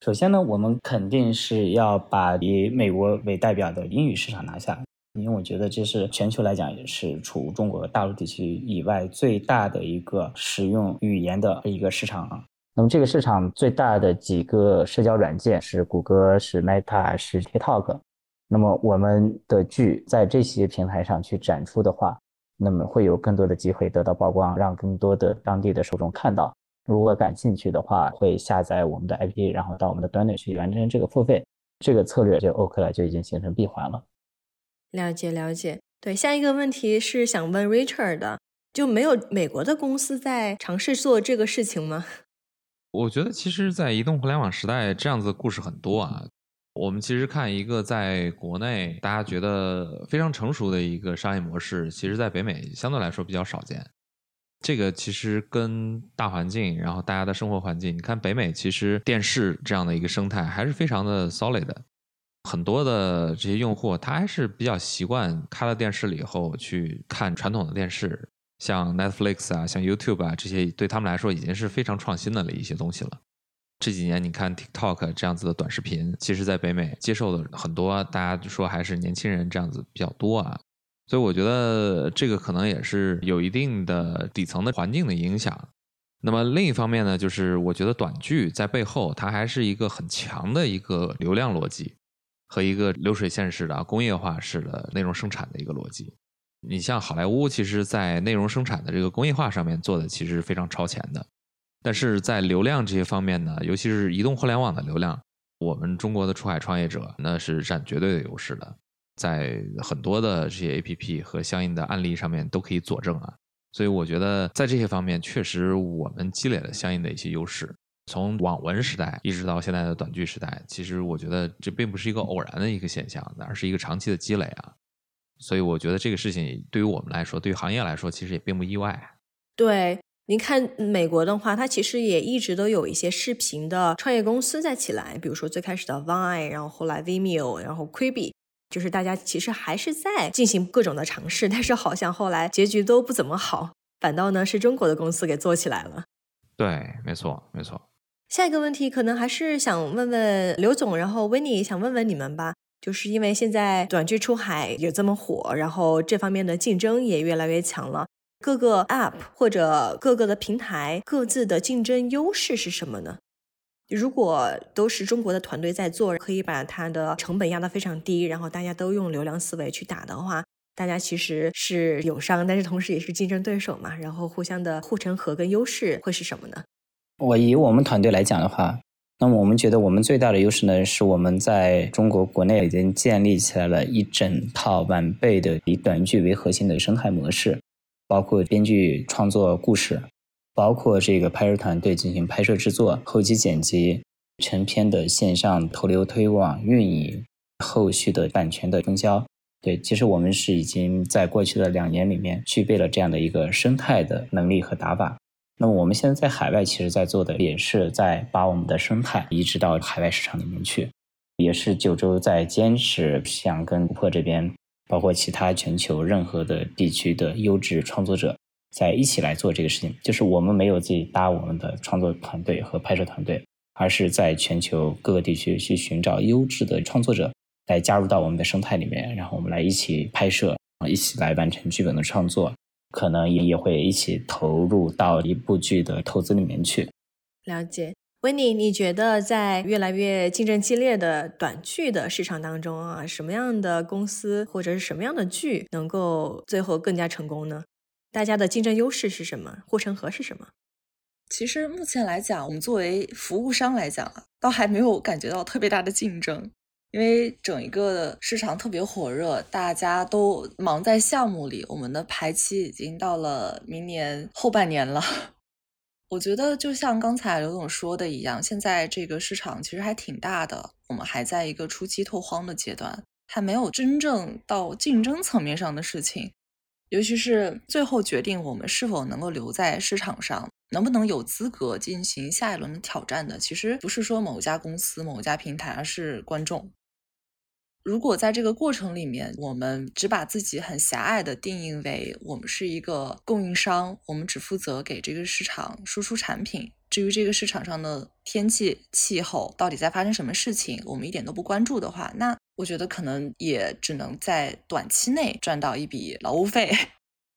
首先呢，我们肯定是要把以美国为代表的英语市场拿下，因为我觉得这是全球来讲也是除中国大陆地区以外最大的一个使用语言的一个市场啊。那么这个市场最大的几个社交软件是谷歌、是 Meta、是 TikTok。那么我们的剧在这些平台上去展出的话，那么会有更多的机会得到曝光，让更多的当地的受众看到。如果感兴趣的话，会下载我们的 APP，然后到我们的端内去完成这个付费。这个策略就 OK 了，就已经形成闭环了。了解了解。对，下一个问题是想问 Richard 的，就没有美国的公司在尝试做这个事情吗？(laughs) 我觉得其实，在移动互联网时代，这样子的故事很多啊。我们其实看一个在国内大家觉得非常成熟的一个商业模式，其实在北美相对来说比较少见。这个其实跟大环境，然后大家的生活环境，你看北美其实电视这样的一个生态还是非常的 solid 的，很多的这些用户他还是比较习惯开了电视了以后去看传统的电视，像 Netflix 啊，像 YouTube 啊这些，对他们来说已经是非常创新的了一些东西了。这几年你看 TikTok 这样子的短视频，其实在北美接受的很多，大家说还是年轻人这样子比较多啊。所以我觉得这个可能也是有一定的底层的环境的影响。那么另一方面呢，就是我觉得短剧在背后它还是一个很强的一个流量逻辑和一个流水线式的工业化式的内容生产的一个逻辑。你像好莱坞，其实在内容生产的这个工业化上面做的其实非常超前的，但是在流量这些方面呢，尤其是移动互联网的流量，我们中国的出海创业者那是占绝对的优势的。在很多的这些 A P P 和相应的案例上面都可以佐证啊，所以我觉得在这些方面确实我们积累了相应的一些优势。从网文时代一直到现在的短剧时代，其实我觉得这并不是一个偶然的一个现象，而是一个长期的积累啊。所以我觉得这个事情对于我们来说，对于行业来说，其实也并不意外。对，您看美国的话，它其实也一直都有一些视频的创业公司在起来，比如说最开始的 Vine，然后后来 Vimeo，然后 Quibi。就是大家其实还是在进行各种的尝试，但是好像后来结局都不怎么好，反倒呢是中国的公司给做起来了。对，没错，没错。下一个问题可能还是想问问刘总，然后维尼想问问你们吧，就是因为现在短剧出海也这么火，然后这方面的竞争也越来越强了，各个 App 或者各个的平台各自的竞争优势是什么呢？如果都是中国的团队在做，可以把它的成本压得非常低，然后大家都用流量思维去打的话，大家其实是友商，但是同时也是竞争对手嘛。然后互相的护城河跟优势会是什么呢？我以我们团队来讲的话，那么我们觉得我们最大的优势呢，是我们在中国国内已经建立起来了一整套完备的以短剧为核心的生态模式，包括编剧创作故事。包括这个拍摄团队进行拍摄制作、后期剪辑、成片的线上投流推广、运营、后续的版权的分销。对，其实我们是已经在过去的两年里面具备了这样的一个生态的能力和打法。那么我们现在在海外，其实在做的也是在把我们的生态移植到海外市场里面去，也是九州在坚持想跟突破这边，包括其他全球任何的地区的优质创作者。在一起来做这个事情，就是我们没有自己搭我们的创作团队和拍摄团队，而是在全球各个地区去寻找优质的创作者来加入到我们的生态里面，然后我们来一起拍摄，一起来完成剧本的创作，可能也也会一起投入到一部剧的投资里面去。了解，维尼，你觉得在越来越竞争激烈的短剧的市场当中啊，什么样的公司或者是什么样的剧能够最后更加成功呢？大家的竞争优势是什么？护城河是什么？其实目前来讲，我们作为服务商来讲啊，倒还没有感觉到特别大的竞争，因为整一个市场特别火热，大家都忙在项目里。我们的排期已经到了明年后半年了。我觉得就像刚才刘总说的一样，现在这个市场其实还挺大的，我们还在一个初期拓荒的阶段，还没有真正到竞争层面上的事情。尤其是最后决定我们是否能够留在市场上，能不能有资格进行下一轮的挑战的，其实不是说某家公司、某家平台，而是观众。如果在这个过程里面，我们只把自己很狭隘的定义为我们是一个供应商，我们只负责给这个市场输出产品，至于这个市场上的天气、气候到底在发生什么事情，我们一点都不关注的话，那我觉得可能也只能在短期内赚到一笔劳务费，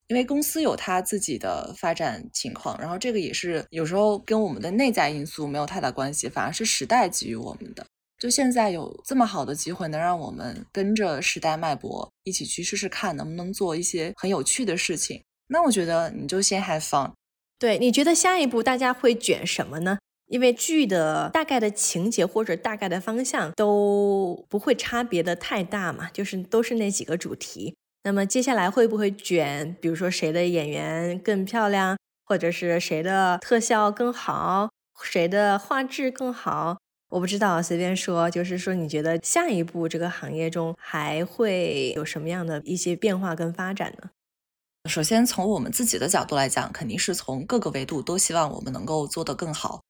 因为公司有它自己的发展情况，然后这个也是有时候跟我们的内在因素没有太大关系，反而是时代给予我们的。就现在有这么好的机会，能让我们跟着时代脉搏一起去试试看，能不能做一些很有趣的事情。那我觉得你就先 have fun。对，你觉得下一步大家会卷什么呢？因为剧的大概的情节或者大概的方向都不会差别的太大嘛，就是都是那几个主题。那么接下来会不会卷？比如说谁的演员更漂亮，或者是谁的特效更好，谁的画质更好？我不知道，随便说，就是说，你觉得下一步这个行业中还会有什么样的一些变化跟发展呢？首先，从我们自己的角度来讲，肯定是从各个维度都希望我们能够做得更好。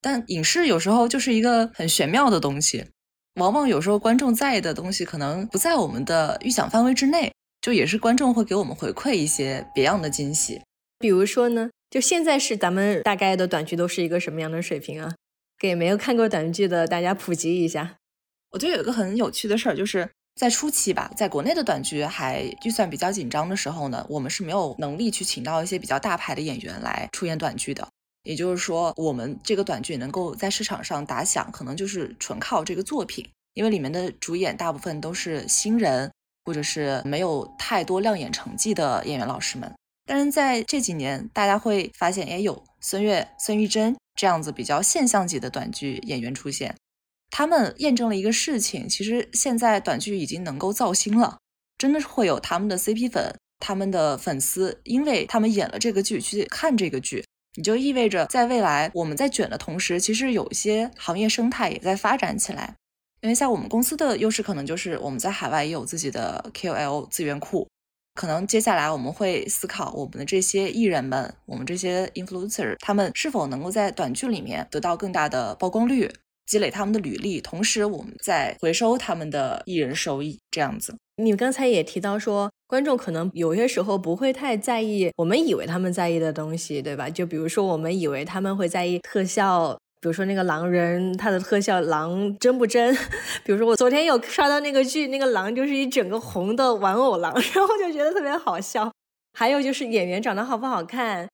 但影视有时候就是一个很玄妙的东西，往往有时候观众在意的东西可能不在我们的预想范围之内，就也是观众会给我们回馈一些别样的惊喜。比如说呢，就现在是咱们大概的短剧都是一个什么样的水平啊？给没有看过短剧的大家普及一下。我觉得有一个很有趣的事儿，就是在初期吧，在国内的短剧还预算比较紧张的时候呢，我们是没有能力去请到一些比较大牌的演员来出演短剧的。也就是说，我们这个短剧能够在市场上打响，可能就是纯靠这个作品，因为里面的主演大部分都是新人，或者是没有太多亮眼成绩的演员老师们。但是在这几年，大家会发现，哎，有孙越、孙玉珍。这样子比较现象级的短剧演员出现，他们验证了一个事情，其实现在短剧已经能够造星了，真的是会有他们的 CP 粉，他们的粉丝，因为他们演了这个剧去看这个剧，你就意味着在未来我们在卷的同时，其实有一些行业生态也在发展起来，因为像我们公司的优势可能就是我们在海外也有自己的 KOL 资源库。可能接下来我们会思考，我们的这些艺人们，我们这些 influencer，他们是否能够在短剧里面得到更大的曝光率，积累他们的履历，同时我们再回收他们的艺人收益，这样子。你刚才也提到说，观众可能有些时候不会太在意我们以为他们在意的东西，对吧？就比如说，我们以为他们会在意特效。比如说那个狼人，他的特效狼真不真？(laughs) 比如说我昨天有刷到那个剧，那个狼就是一整个红的玩偶狼，(laughs) 然后就觉得特别好笑。还有就是演员长得好不好看，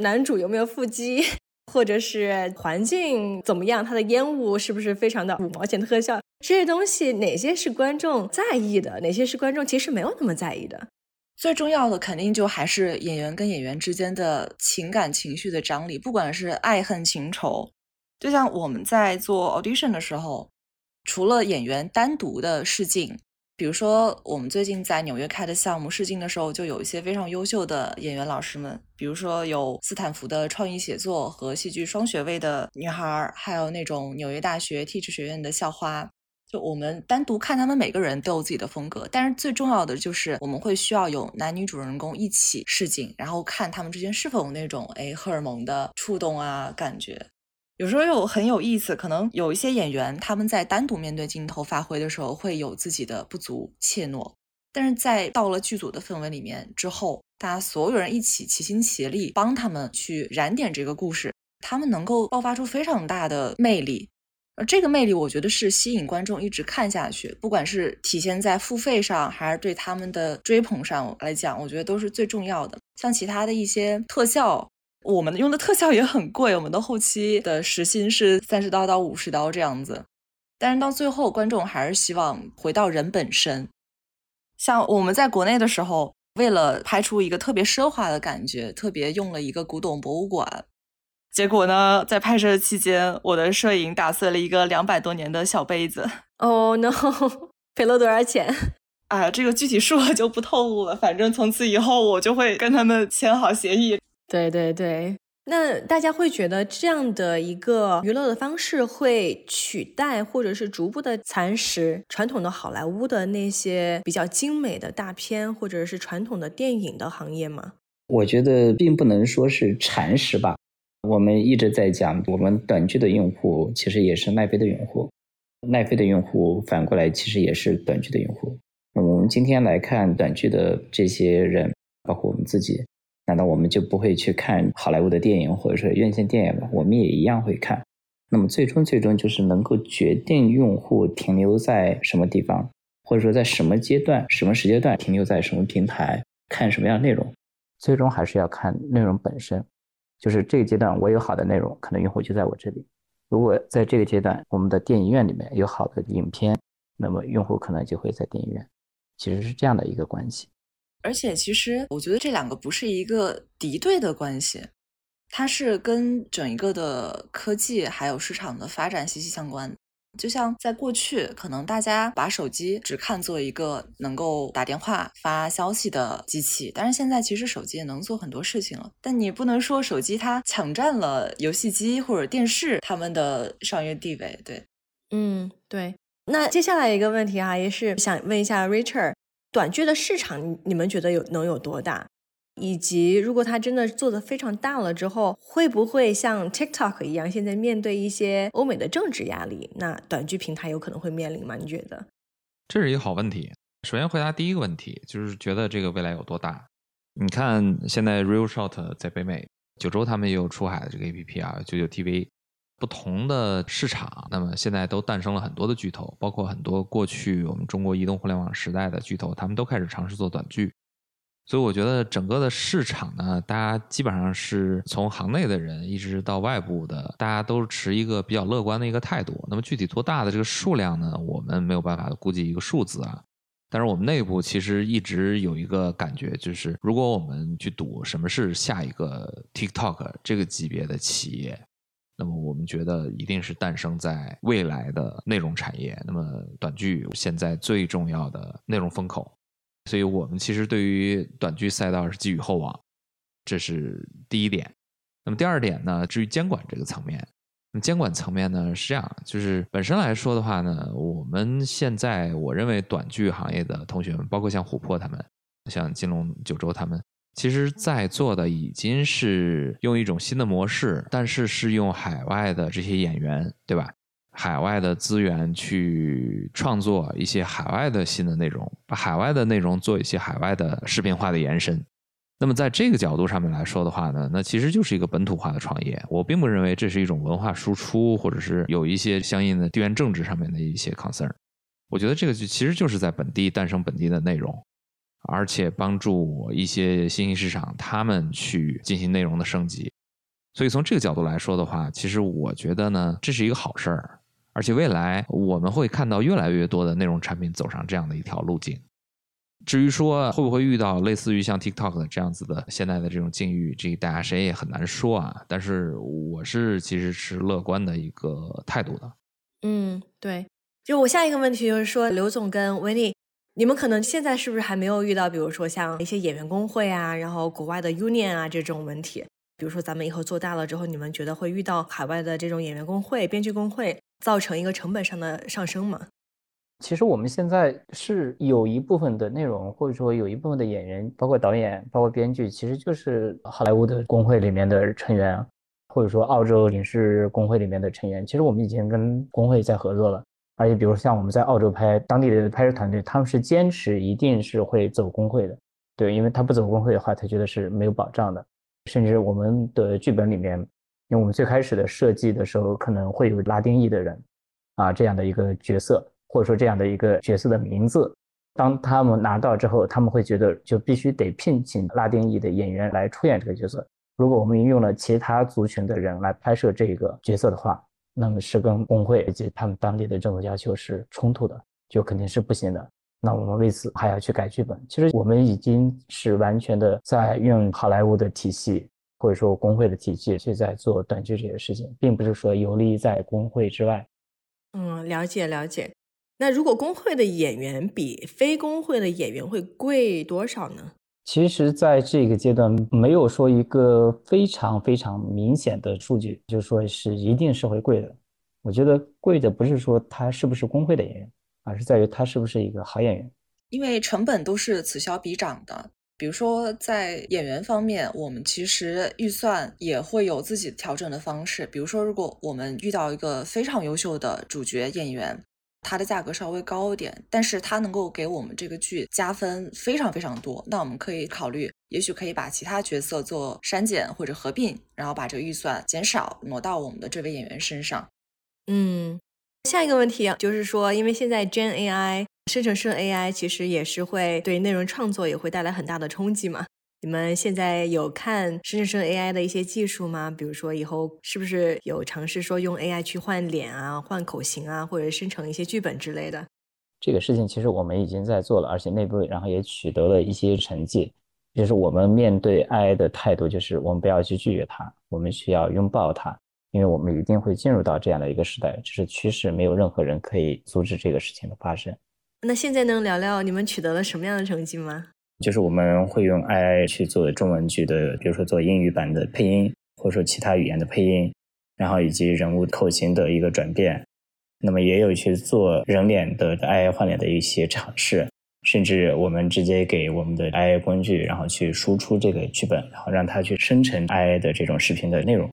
男主有没有腹肌，或者是环境怎么样，它的烟雾是不是非常的五毛钱特效？这些东西哪些是观众在意的，哪些是观众其实没有那么在意的？最重要的肯定就还是演员跟演员之间的情感情绪的张力，不管是爱恨情仇。就像我们在做 audition 的时候，除了演员单独的试镜，比如说我们最近在纽约开的项目试镜的时候，就有一些非常优秀的演员老师们，比如说有斯坦福的创意写作和戏剧双学位的女孩，还有那种纽约大学 Teach 学院的校花。就我们单独看他们每个人都有自己的风格，但是最重要的就是我们会需要有男女主人公一起试镜，然后看他们之间是否有那种哎荷尔蒙的触动啊感觉。有时候又很有意思，可能有一些演员他们在单独面对镜头发挥的时候会有自己的不足怯懦，但是在到了剧组的氛围里面之后，大家所有人一起齐心协力帮他们去燃点这个故事，他们能够爆发出非常大的魅力，而这个魅力我觉得是吸引观众一直看下去，不管是体现在付费上还是对他们的追捧上来讲，我觉得都是最重要的。像其他的一些特效。我们用的特效也很贵，我们的后期的时薪是三十刀到五十刀这样子，但是到最后观众还是希望回到人本身。像我们在国内的时候，为了拍出一个特别奢华的感觉，特别用了一个古董博物馆，结果呢，在拍摄期间，我的摄影打碎了一个两百多年的小杯子。Oh no！(laughs) 赔了多少钱？啊，这个具体数额就不透露了。反正从此以后，我就会跟他们签好协议。对对对，那大家会觉得这样的一个娱乐的方式会取代或者是逐步的蚕食传统的好莱坞的那些比较精美的大片，或者是传统的电影的行业吗？我觉得并不能说是蚕食吧。我们一直在讲，我们短剧的用户其实也是奈飞的用户。奈飞的用户反过来其实也是短剧的用户。那我们今天来看短剧的这些人，包括我们自己，难道我们就不会去看好莱坞的电影或者说院线电影吗？我们也一样会看。那么最终最终就是能够决定用户停留在什么地方，或者说在什么阶段、什么时间段停留在什么平台看什么样的内容，最终还是要看内容本身。就是这个阶段我有好的内容，可能用户就在我这里。如果在这个阶段，我们的电影院里面有好的影片，那么用户可能就会在电影院。其实是这样的一个关系。而且，其实我觉得这两个不是一个敌对的关系，它是跟整一个的科技还有市场的发展息息相关。就像在过去，可能大家把手机只看作一个能够打电话、发消息的机器，但是现在其实手机也能做很多事情了。但你不能说手机它抢占了游戏机或者电视他们的商业地位。对，嗯，对。那接下来一个问题啊，也是想问一下 Richard，短剧的市场你们觉得有能有多大？以及，如果它真的做的非常大了之后，会不会像 TikTok 一样，现在面对一些欧美的政治压力，那短剧平台有可能会面临吗？你觉得？这是一个好问题。首先回答第一个问题，就是觉得这个未来有多大？你看，现在 Real Short 在北美，九州他们也有出海的这个 APP 啊，九九 TV，不同的市场，那么现在都诞生了很多的巨头，包括很多过去我们中国移动互联网时代的巨头，他们都开始尝试做短剧。所以我觉得整个的市场呢，大家基本上是从行内的人一直到外部的，大家都持一个比较乐观的一个态度。那么具体多大的这个数量呢？我们没有办法估计一个数字啊。但是我们内部其实一直有一个感觉，就是如果我们去赌什么是下一个 TikTok 这个级别的企业，那么我们觉得一定是诞生在未来的内容产业。那么短剧现在最重要的内容风口。所以我们其实对于短剧赛道是寄予厚望，这是第一点。那么第二点呢？至于监管这个层面，那么监管层面呢是这样，就是本身来说的话呢，我们现在我认为短剧行业的同学们，包括像琥珀他们，像金龙九州他们，其实在做的已经是用一种新的模式，但是是用海外的这些演员，对吧？海外的资源去创作一些海外的新的内容，把海外的内容做一些海外的视频化的延伸。那么在这个角度上面来说的话呢，那其实就是一个本土化的创业。我并不认为这是一种文化输出，或者是有一些相应的地缘政治上面的一些 concern。我觉得这个就其实就是在本地诞生本地的内容，而且帮助一些新兴市场他们去进行内容的升级。所以从这个角度来说的话，其实我觉得呢，这是一个好事儿。而且未来我们会看到越来越多的内容产品走上这样的一条路径。至于说会不会遇到类似于像 TikTok 的这样子的现在的这种境遇，这大家谁也很难说啊。但是我是其实是乐观的一个态度的。嗯，对。就我下一个问题就是说，刘总跟维尼，你们可能现在是不是还没有遇到，比如说像一些演员工会啊，然后国外的 Union 啊这种问题？比如说咱们以后做大了之后，你们觉得会遇到海外的这种演员工会、编剧工会？造成一个成本上的上升吗？其实我们现在是有一部分的内容，或者说有一部分的演员，包括导演、包括编剧，其实就是好莱坞的工会里面的成员，或者说澳洲影视工会里面的成员。其实我们已经跟工会在合作了，而且比如像我们在澳洲拍，当地的拍摄团队他们是坚持一定是会走工会的，对，因为他不走工会的话，他觉得是没有保障的。甚至我们的剧本里面。因为我们最开始的设计的时候，可能会有拉丁裔的人，啊，这样的一个角色，或者说这样的一个角色的名字。当他们拿到之后，他们会觉得就必须得聘请拉丁裔的演员来出演这个角色。如果我们用了其他族群的人来拍摄这个角色的话，那么是跟工会以及他们当地的政策要求是冲突的，就肯定是不行的。那我们为此还要去改剧本。其实我们已经是完全的在用好莱坞的体系。或者说工会的体系去在做短剧这些事情，并不是说游离在工会之外。嗯，了解了解。那如果工会的演员比非工会的演员会贵多少呢？其实，在这个阶段没有说一个非常非常明显的数据，就是说是一定是会贵的。我觉得贵的不是说他是不是工会的演员，而是在于他是不是一个好演员。因为成本都是此消彼长的。比如说，在演员方面，我们其实预算也会有自己调整的方式。比如说，如果我们遇到一个非常优秀的主角演员，它的价格稍微高一点，但是它能够给我们这个剧加分非常非常多。那我们可以考虑，也许可以把其他角色做删减或者合并，然后把这个预算减少，挪到我们的这位演员身上。嗯，下一个问题就是说，因为现在 Gen AI 生成式 AI 其实也是会对内容创作也会带来很大的冲击嘛。你们现在有看生成式 AI 的一些技术吗？比如说以后是不是有尝试说用 AI 去换脸啊、换口型啊，或者生成一些剧本之类的？这个事情其实我们已经在做了，而且内部然后也取得了一些成绩。就是我们面对 AI 的态度，就是我们不要去拒绝它，我们需要拥抱它，因为我们一定会进入到这样的一个时代，这是趋势，没有任何人可以阻止这个事情的发生。那现在能聊聊你们取得了什么样的成绩吗？就是我们会用 AI 去做中文剧的，比如说做英语版的配音，或者说其他语言的配音，然后以及人物口型的一个转变。那么也有去做人脸的 AI 换脸的一些尝试，甚至我们直接给我们的 AI 工具，然后去输出这个剧本，然后让它去生成 AI 的这种视频的内容。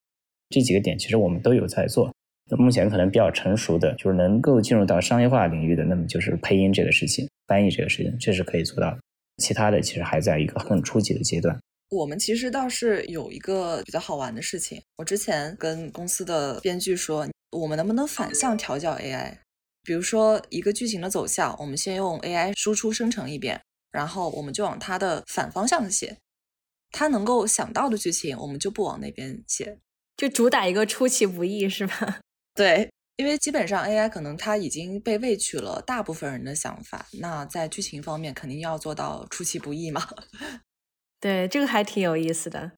这几个点其实我们都有在做。那目前可能比较成熟的，就是能够进入到商业化领域的，那么就是配音这个事情，翻译这个事情，这是可以做到的。其他的其实还在一个很初级的阶段。我们其实倒是有一个比较好玩的事情，我之前跟公司的编剧说，我们能不能反向调教 AI？比如说一个剧情的走向，我们先用 AI 输出生成一遍，然后我们就往它的反方向写，他能够想到的剧情，我们就不往那边写，就主打一个出其不意，是吧？(laughs) 对。因为基本上 AI 可能它已经被喂取了大部分人的想法，那在剧情方面肯定要做到出其不意嘛。(laughs) 对，这个还挺有意思的。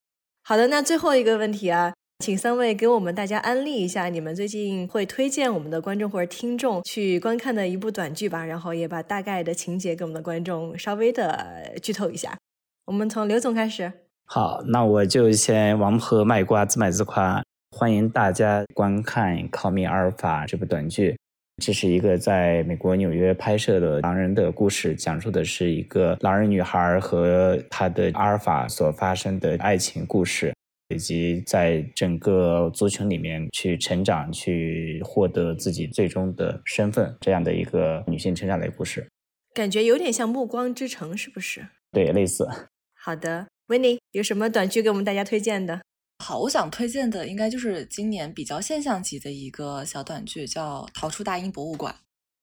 好的，那最后一个问题啊，请三位给我们大家安利一下你们最近会推荐我们的观众或者听众去观看的一部短剧吧，然后也把大概的情节给我们的观众稍微的剧透一下。我们从刘总开始。好，那我就先王婆卖瓜，自卖自夸。欢迎大家观看《Call Me 阿尔法》这部短剧。这是一个在美国纽约拍摄的狼人的故事，讲述的是一个狼人女孩和她的阿尔法所发生的爱情故事，以及在整个族群里面去成长、去获得自己最终的身份这样的一个女性成长类故事。感觉有点像《暮光之城》，是不是？对，类似。好的，Winnie 有什么短剧给我们大家推荐的？好，我想推荐的应该就是今年比较现象级的一个小短剧，叫《逃出大英博物馆》。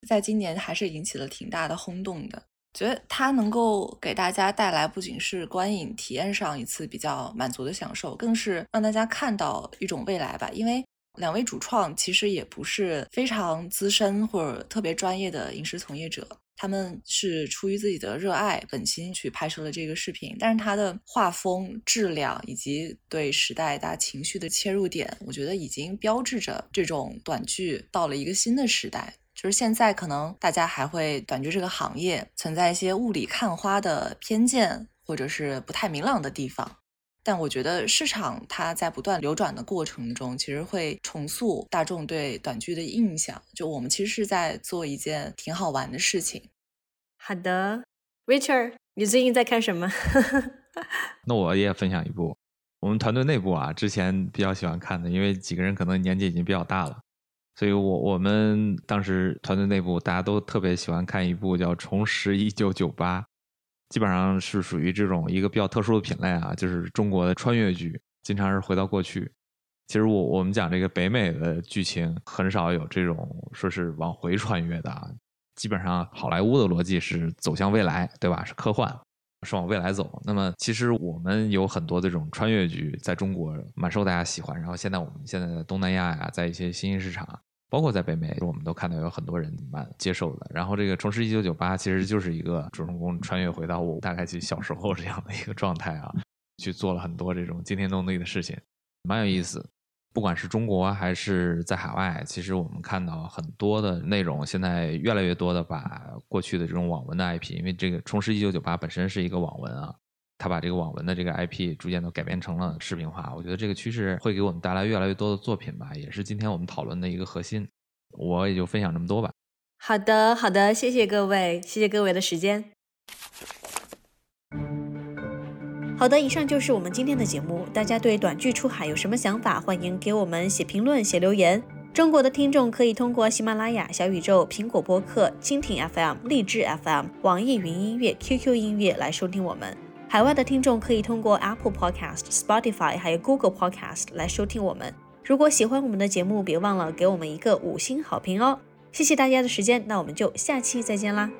在今年还是引起了挺大的轰动的，觉得它能够给大家带来不仅是观影体验上一次比较满足的享受，更是让大家看到一种未来吧。因为两位主创其实也不是非常资深或者特别专业的影视从业者。他们是出于自己的热爱、本心去拍摄了这个视频，但是它的画风、质量以及对时代大情绪的切入点，我觉得已经标志着这种短剧到了一个新的时代。就是现在可能大家还会短剧这个行业存在一些雾里看花的偏见，或者是不太明朗的地方，但我觉得市场它在不断流转的过程中，其实会重塑大众对短剧的印象。就我们其实是在做一件挺好玩的事情。好的，Richard，你最近在看什么？(laughs) 那我也分享一部，我们团队内部啊，之前比较喜欢看的，因为几个人可能年纪已经比较大了，所以我我们当时团队内部大家都特别喜欢看一部叫《重拾一九九八》，基本上是属于这种一个比较特殊的品类啊，就是中国的穿越剧，经常是回到过去。其实我我们讲这个北美的剧情，很少有这种说是往回穿越的啊。基本上，好莱坞的逻辑是走向未来，对吧？是科幻，是往未来走。那么，其实我们有很多这种穿越剧，在中国蛮受大家喜欢。然后，现在我们现在在东南亚呀，在一些新兴市场，包括在北美，我们都看到有很多人蛮接受的。然后，这个《重拾一九九八》其实就是一个主人公穿越回到我大概去小时候这样的一个状态啊，去做了很多这种惊天动地的事情，蛮有意思。不管是中国还是在海外，其实我们看到很多的内容，现在越来越多的把过去的这种网文的 IP，因为这个《重拾一九九八》本身是一个网文啊，他把这个网文的这个 IP 逐渐都改编成了视频化。我觉得这个趋势会给我们带来越来越多的作品吧，也是今天我们讨论的一个核心。我也就分享这么多吧。好的，好的，谢谢各位，谢谢各位的时间。好的，以上就是我们今天的节目。大家对短剧出海有什么想法？欢迎给我们写评论、写留言。中国的听众可以通过喜马拉雅、小宇宙、苹果播客、蜻蜓 FM、荔枝 FM、网易云音乐、QQ 音乐来收听我们。海外的听众可以通过 Apple Podcast、Spotify 还有 Google Podcast 来收听我们。如果喜欢我们的节目，别忘了给我们一个五星好评哦！谢谢大家的时间，那我们就下期再见啦。